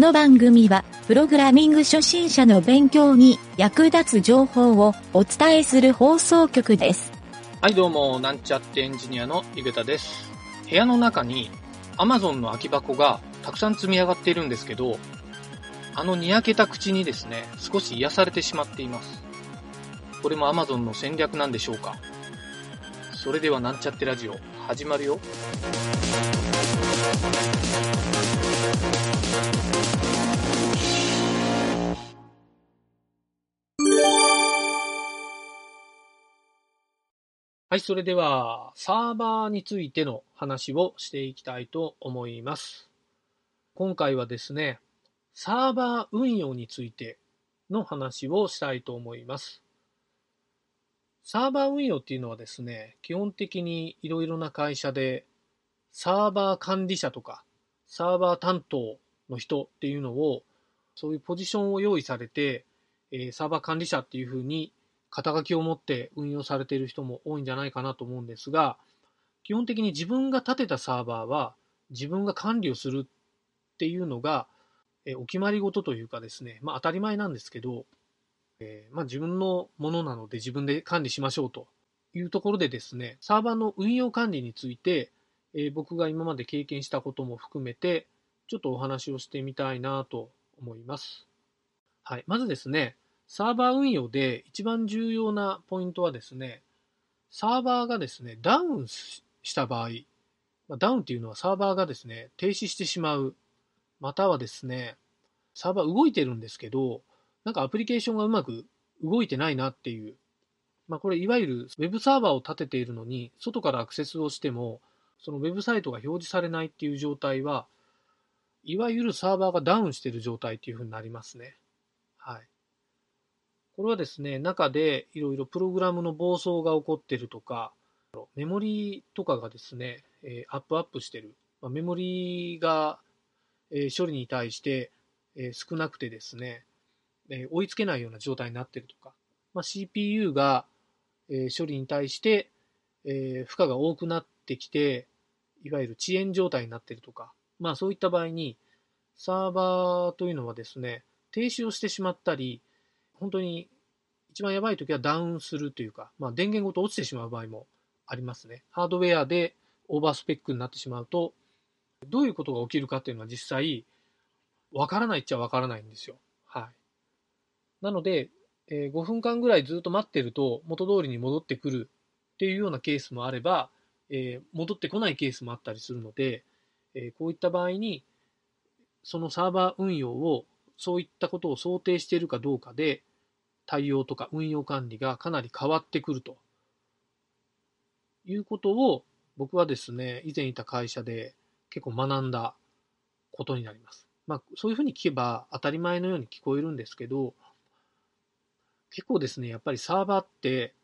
この番組は、プログラミング初心者の勉強に役立つ情報をお伝えする放送局です。はい、どうも、なんちゃってエンジニアのゆげたです。部屋の中に Amazon の空き箱がたくさん積み上がっているんですけど、あのにやけた口にですね、少し癒されてしまっています。これも Amazon の戦略なんでしょうかそれではなんちゃってラジオ、始まるよ。はい、それでは、サーバーについての話をしていきたいと思います。今回はですね、サーバー運用についての話をしたいと思います。サーバー運用っていうのはですね、基本的にいろいろな会社で、サーバー管理者とか、サーバー担当の人っていうのを、そういうポジションを用意されて、えサーバー管理者っていうふうに肩書きを持って運用されている人も多いんじゃないかなと思うんですが、基本的に自分が立てたサーバーは自分が管理をするっていうのが、えお決まり事というかですね、まあ当たり前なんですけど、えーまあ自分のものなので自分で管理しましょうというところでですね、サーバーの運用管理について、えー僕が今まで経験したことも含めて、ちょっとお話をしてみたいなと思います。はい。まずですね、サーバー運用で一番重要なポイントはですね、サーバーがですね、ダウンした場合、ダウンっていうのはサーバーがですね、停止してしまう、またはですね、サーバー動いてるんですけど、なんかアプリケーションがうまく動いてないなっていう、まあこれいわゆるウェブサーバーを立てているのに、外からアクセスをしても、そのウェブサイトが表示されないっていう状態は、いわゆるサーバーがダウンしている状態っていうふうになりますね。はい。これはですね、中でいろいろプログラムの暴走が起こってるとか、メモリとかがですね、えアップアップしてる。まメモリが、え処理に対して、え少なくてですね、え追いつけないような状態になってるとか、まあ、CPU が、え処理に対して、え負荷が多くなってきて、いわゆる遅延状態になってるとか、まあそういった場合に、サーバーというのはですね、停止をしてしまったり、本当に一番やばい時はダウンするというか、まあ電源ごと落ちてしまう場合もありますね。ハードウェアでオーバースペックになってしまうと、どういうことが起きるかっていうのは実際、わからないっちゃわからないんですよ。はい。なので、えー5分間ぐらいずっと待ってると元通りに戻ってくるっていうようなケースもあれば、えー戻ってこないケースもあったりするので、えーこういった場合に、そのサーバー運用を、そういったことを想定しているかどうかで、対応とか運用管理がかなり変わってくるということを、僕はですね、以前いた会社で結構学んだことになります。まあ、そういうふうに聞けば当たり前のように聞こえるんですけど、結構ですね、やっぱりサーバーって、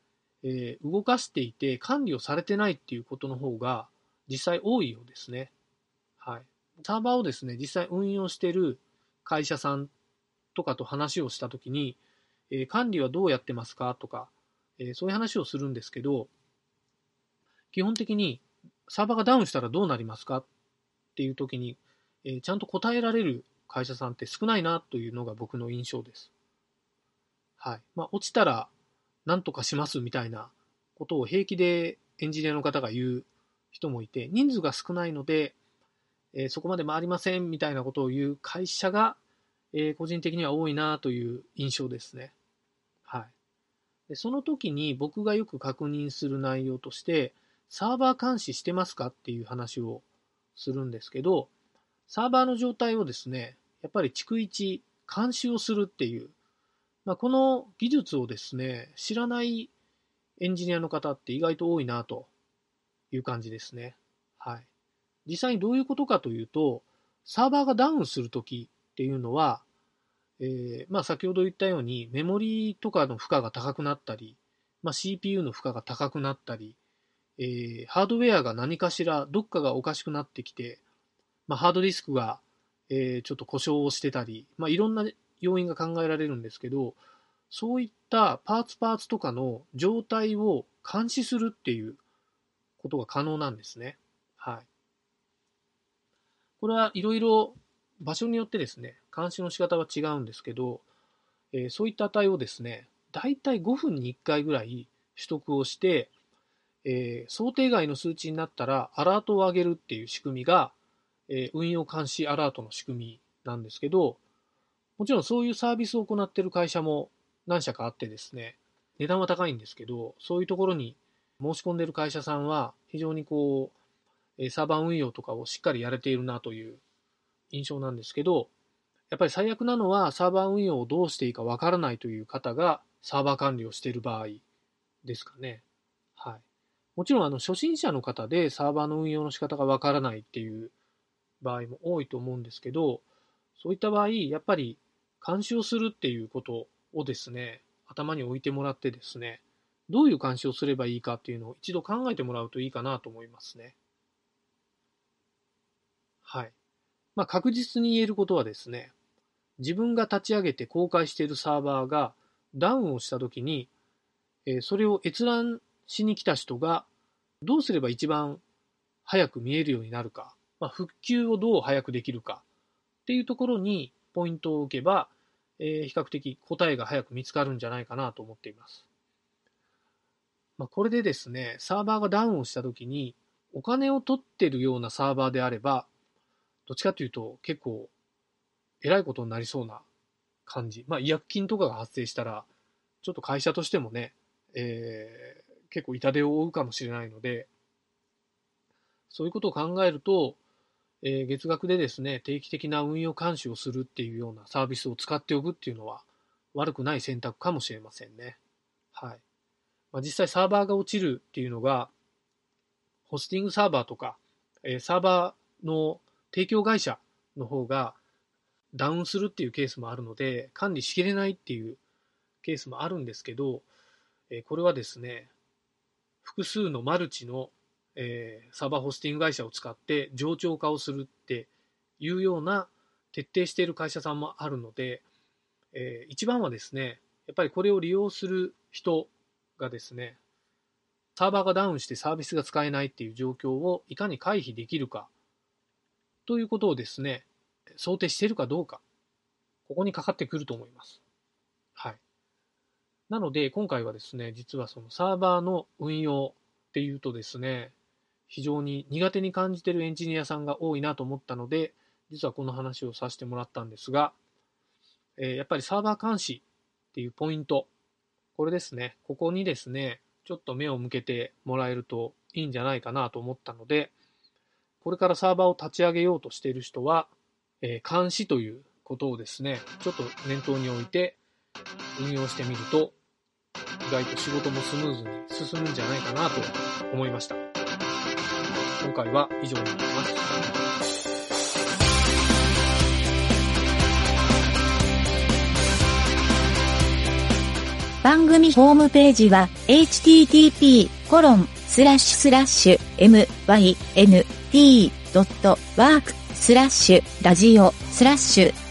えー動かしていて管理をされてないっていうことの方が実際多いようですね。はい。サーバーをですね、実際運用してる会社さんとかと話をしたときに、えー管理はどうやってますか？とか、えーそういう話をするんですけど、基本的にサーバーがダウンしたらどうなりますかっていうときに、えーちゃんと答えられる会社さんって少ないなというのが僕の印象です。はい。まあ、落ちたら何とかしますみたいなことを平気でエンジニアの方が言う人もいて、人数が少ないので、えーそこまで回りませんみたいなことを言う会社が、えー個人的には多いなという印象ですね。はい。でその時に僕がよく確認する内容として、サーバー監視してますかっていう話をするんですけど、サーバーの状態をですね、やっぱり逐一監視をするっていう、まあ、この技術をですね、知らないエンジニアの方って意外と多いなという感じですね。はい。実際にどういうことかというと、サーバーがダウンするときっていうのは、えーまあ先ほど言ったようにメモリーとかの負荷が高くなったり、まあ、CPU の負荷が高くなったり、えーハードウェアが何かしらどっかがおかしくなってきて、まあ、ハードディスクが、えーちょっと故障をしてたり、まあ、いろんな要因が考えられるんですけど、そういったパーツパーツとかの状態を監視するっていうことが可能なんですね。はい。これはいろいろ場所によってですね、監視の仕方は違うんですけど、えー、そういった値をですね、だいたい5分に1回ぐらい取得をして、えー、想定外の数値になったらアラートを上げるっていう仕組みが、えー、運用監視アラートの仕組みなんですけど、もちろんそういうサービスを行っている会社も何社かあってですね、値段は高いんですけど、そういうところに申し込んでいる会社さんは非常にこう、サーバー運用とかをしっかりやれているなという印象なんですけど、やっぱり最悪なのはサーバー運用をどうしていいかわからないという方がサーバー管理をしている場合ですかね。はい。もちろんあの初心者の方でサーバーの運用の仕方がわからないっていう場合も多いと思うんですけど、そういった場合、やっぱり監視をするっていうことをですね、頭に置いてもらってですね、どういう監視をすればいいかっていうのを一度考えてもらうといいかなと思いますね。はい。まあ、確実に言えることはですね、自分が立ち上げて公開しているサーバーがダウンをしたときに、えそれを閲覧しに来た人がどうすれば一番早く見えるようになるか、まあ、復旧をどう早くできるかっていうところにポイントを置けば、えー、比較的答えが早く見つかるんじゃないかなと思っています。まあ、これでですね、サーバーがダウンをしたときに、お金を取ってるようなサーバーであれば、どっちかというと結構、えらいことになりそうな感じ。まあ、違約金とかが発生したら、ちょっと会社としてもね、えー、結構痛手を負うかもしれないので、そういうことを考えると、えー、月額でですね、定期的な運用監視をするっていうようなサービスを使っておくっていうのは悪くない選択かもしれませんね。はい。まあ、実際サーバーが落ちるっていうのが、ホスティングサーバーとか、えー、サーバーの提供会社の方がダウンするっていうケースもあるので、管理しきれないっていうケースもあるんですけど、え、これはですね、複数のマルチのえ、サーバーホスティング会社を使って冗長化をするっていうような徹底している会社さんもあるので、え、一番はですね、やっぱりこれを利用する人がですね、サーバーがダウンしてサービスが使えないっていう状況をいかに回避できるかということをですね、想定しているかどうか、ここにかかってくると思います。はい。なので、今回はですね、実はそのサーバーの運用っていうとですね、非常に苦手に感じてるエンジニアさんが多いなと思ったので、実はこの話をさせてもらったんですが、え、やっぱりサーバー監視っていうポイント、これですね、ここにですね、ちょっと目を向けてもらえるといいんじゃないかなと思ったので、これからサーバーを立ち上げようとしている人は、えー、監視ということをですね、ちょっと念頭に置いて運用してみると、意外と仕事もスムーズに進むんじゃないかなと思いました。今回は以上になります。番組ホームページは http://myn t.work スラッシュラジオスラッシュ